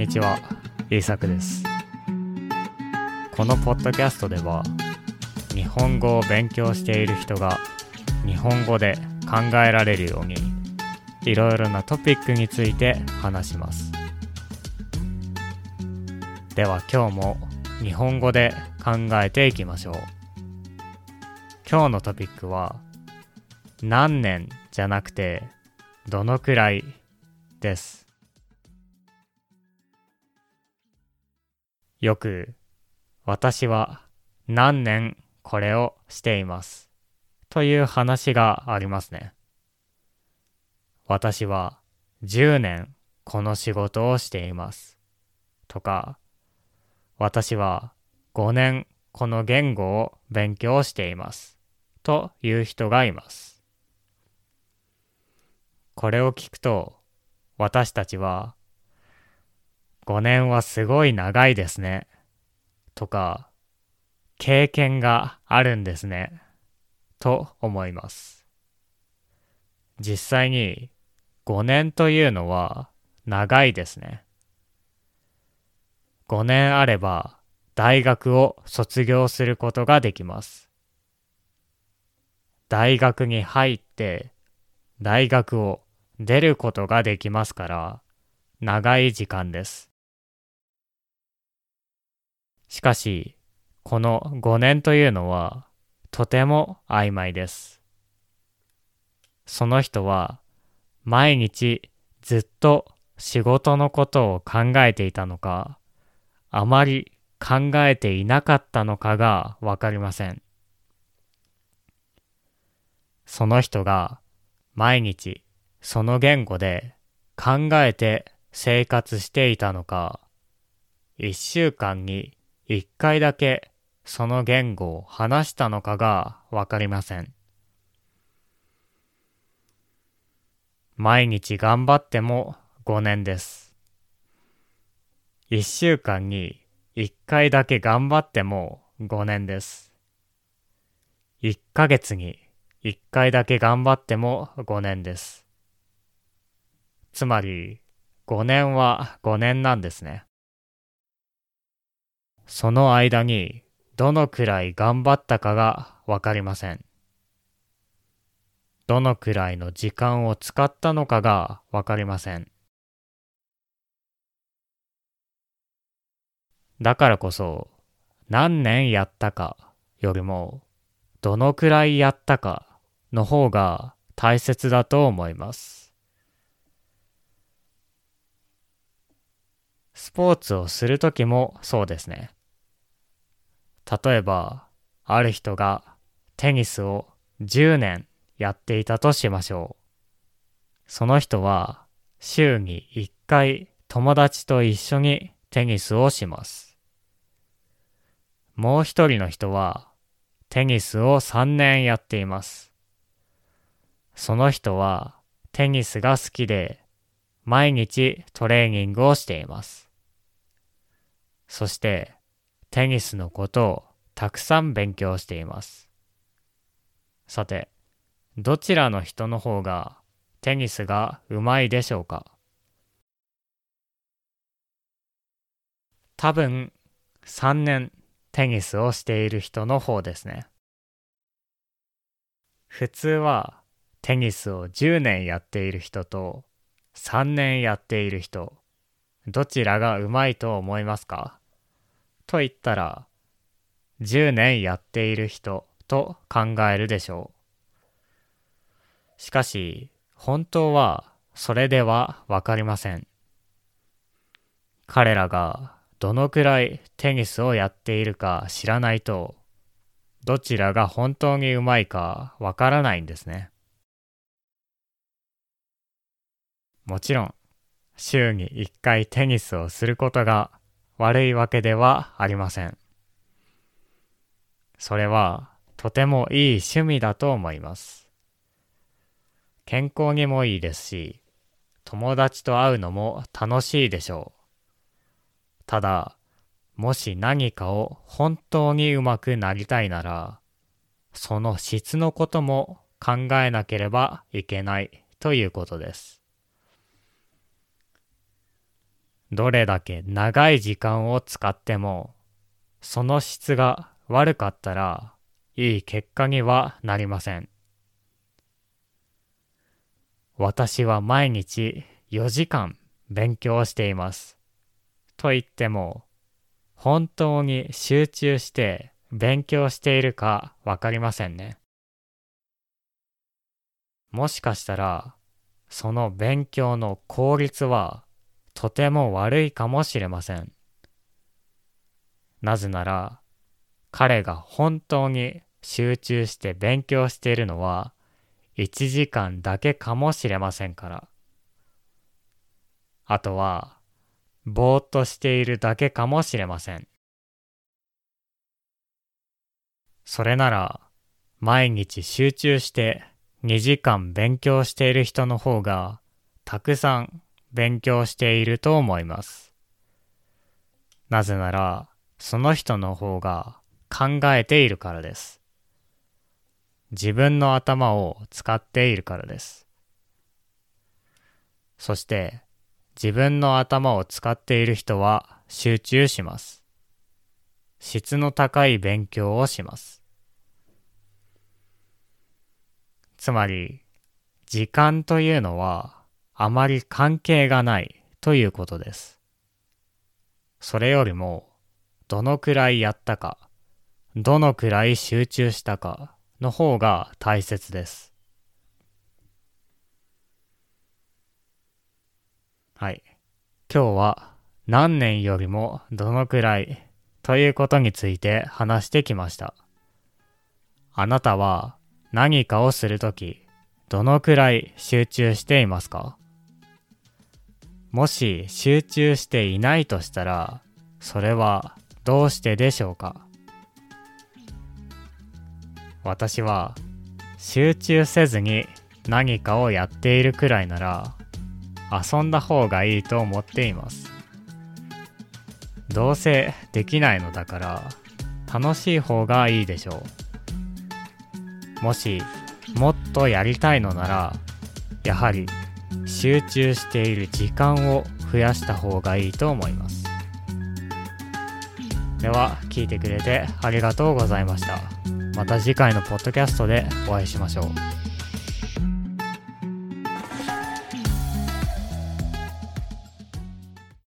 にちは、イーサクです。このポッドキャストでは、日本語を勉強している人が日本語で考えられるように、いろいろなトピックについて話します。では今日も日本語で考えていきましょう。今日のトピックは、何年じゃなくて、どのくらいです。よく、私は何年これをしています。という話がありますね。私は10年この仕事をしています。とか、私は5年この言語を勉強しています。という人がいます。これを聞くと、私たちは、5年はすごい長いですね。とか、経験があるんですね。と思います。実際に5年というのは長いですね。5年あれば大学を卒業することができます。大学に入って大学を出ることができますから長い時間です。しかし、この5年というのはとても曖昧です。その人は毎日ずっと仕事のことを考えていたのか、あまり考えていなかったのかがわかりません。その人が毎日その言語で考えて生活していたのか、一週間に一回だけその言語を話したのかがわかりません。毎日頑張っても5年です。一週間に一回だけ頑張っても5年です。一ヶ月に一回だけ頑張っても5年です。つまり5年は5年なんですね。その間にどのくらい頑張ったかがわかりません。どのくらいの時間を使ったのかがわかりません。だからこそ、何年やったかよりも、どのくらいやったかの方が大切だと思います。スポーツをするときもそうですね。例えば、ある人がテニスを10年やっていたとしましょう。その人は週に1回友達と一緒にテニスをします。もう一人の人はテニスを3年やっています。その人はテニスが好きで毎日トレーニングをしています。そしてテニスのことをたくさん勉強しています。さて、どちらの人の方がテニスがうまいでしょうか？多分3年テニスをしている人の方ですね。普通はテニスを10年やっている人と3年やっている人、どちらがうまいと思いますか？と言ったら、10年やっている人と考えるでしょう。しかし、本当はそれではわかりません。彼らがどのくらいテニスをやっているか知らないと、どちらが本当にうまいかわからないんですね。もちろん、週に1回テニスをすることが悪いわけではありません。それはとてもいい趣味だと思います。健康にもいいですし、友達と会うのも楽しいでしょう。ただ、もし何かを本当にうまくなりたいなら、その質のことも考えなければいけないということです。どれだけ長い時間を使っても、その質が悪かったら、いい結果にはなりません。私は毎日4時間勉強しています。と言っても、本当に集中して勉強しているかわかりませんね。もしかしたら、その勉強の効率はとても悪いかもしれません。なぜなら、彼が本当に集中して勉強しているのは1時間だけかもしれませんから。あとは、ぼーっとしているだけかもしれません。それなら、毎日集中して2時間勉強している人の方が、たくさん勉強していると思います。なぜなら、その人の方が考えているからです。自分の頭を使っているからです。そして、自分の頭を使っている人は集中します。質の高い勉強をします。つまり、時間というのはあまり関係がないということです。それよりも、どのくらいやったか、どのくらい集中したかの方が大切です。はい。今日は何年よりもどのくらいということについて話してきました。あなたは何かをするとき、どのくらい集中していますか？もし集中していないとしたら、それはどうしてでしょうか？私は集中せずに何かをやっているくらいなら遊んだ方がいいと思っています。どうせできないのだから楽しい方がいいでしょう。もしもっとやりたいのならやはり集中している時間を増やした方がいいと思います。では聞いてくれてありがとうございました。また次回のポッドキャストでお会いしましょう。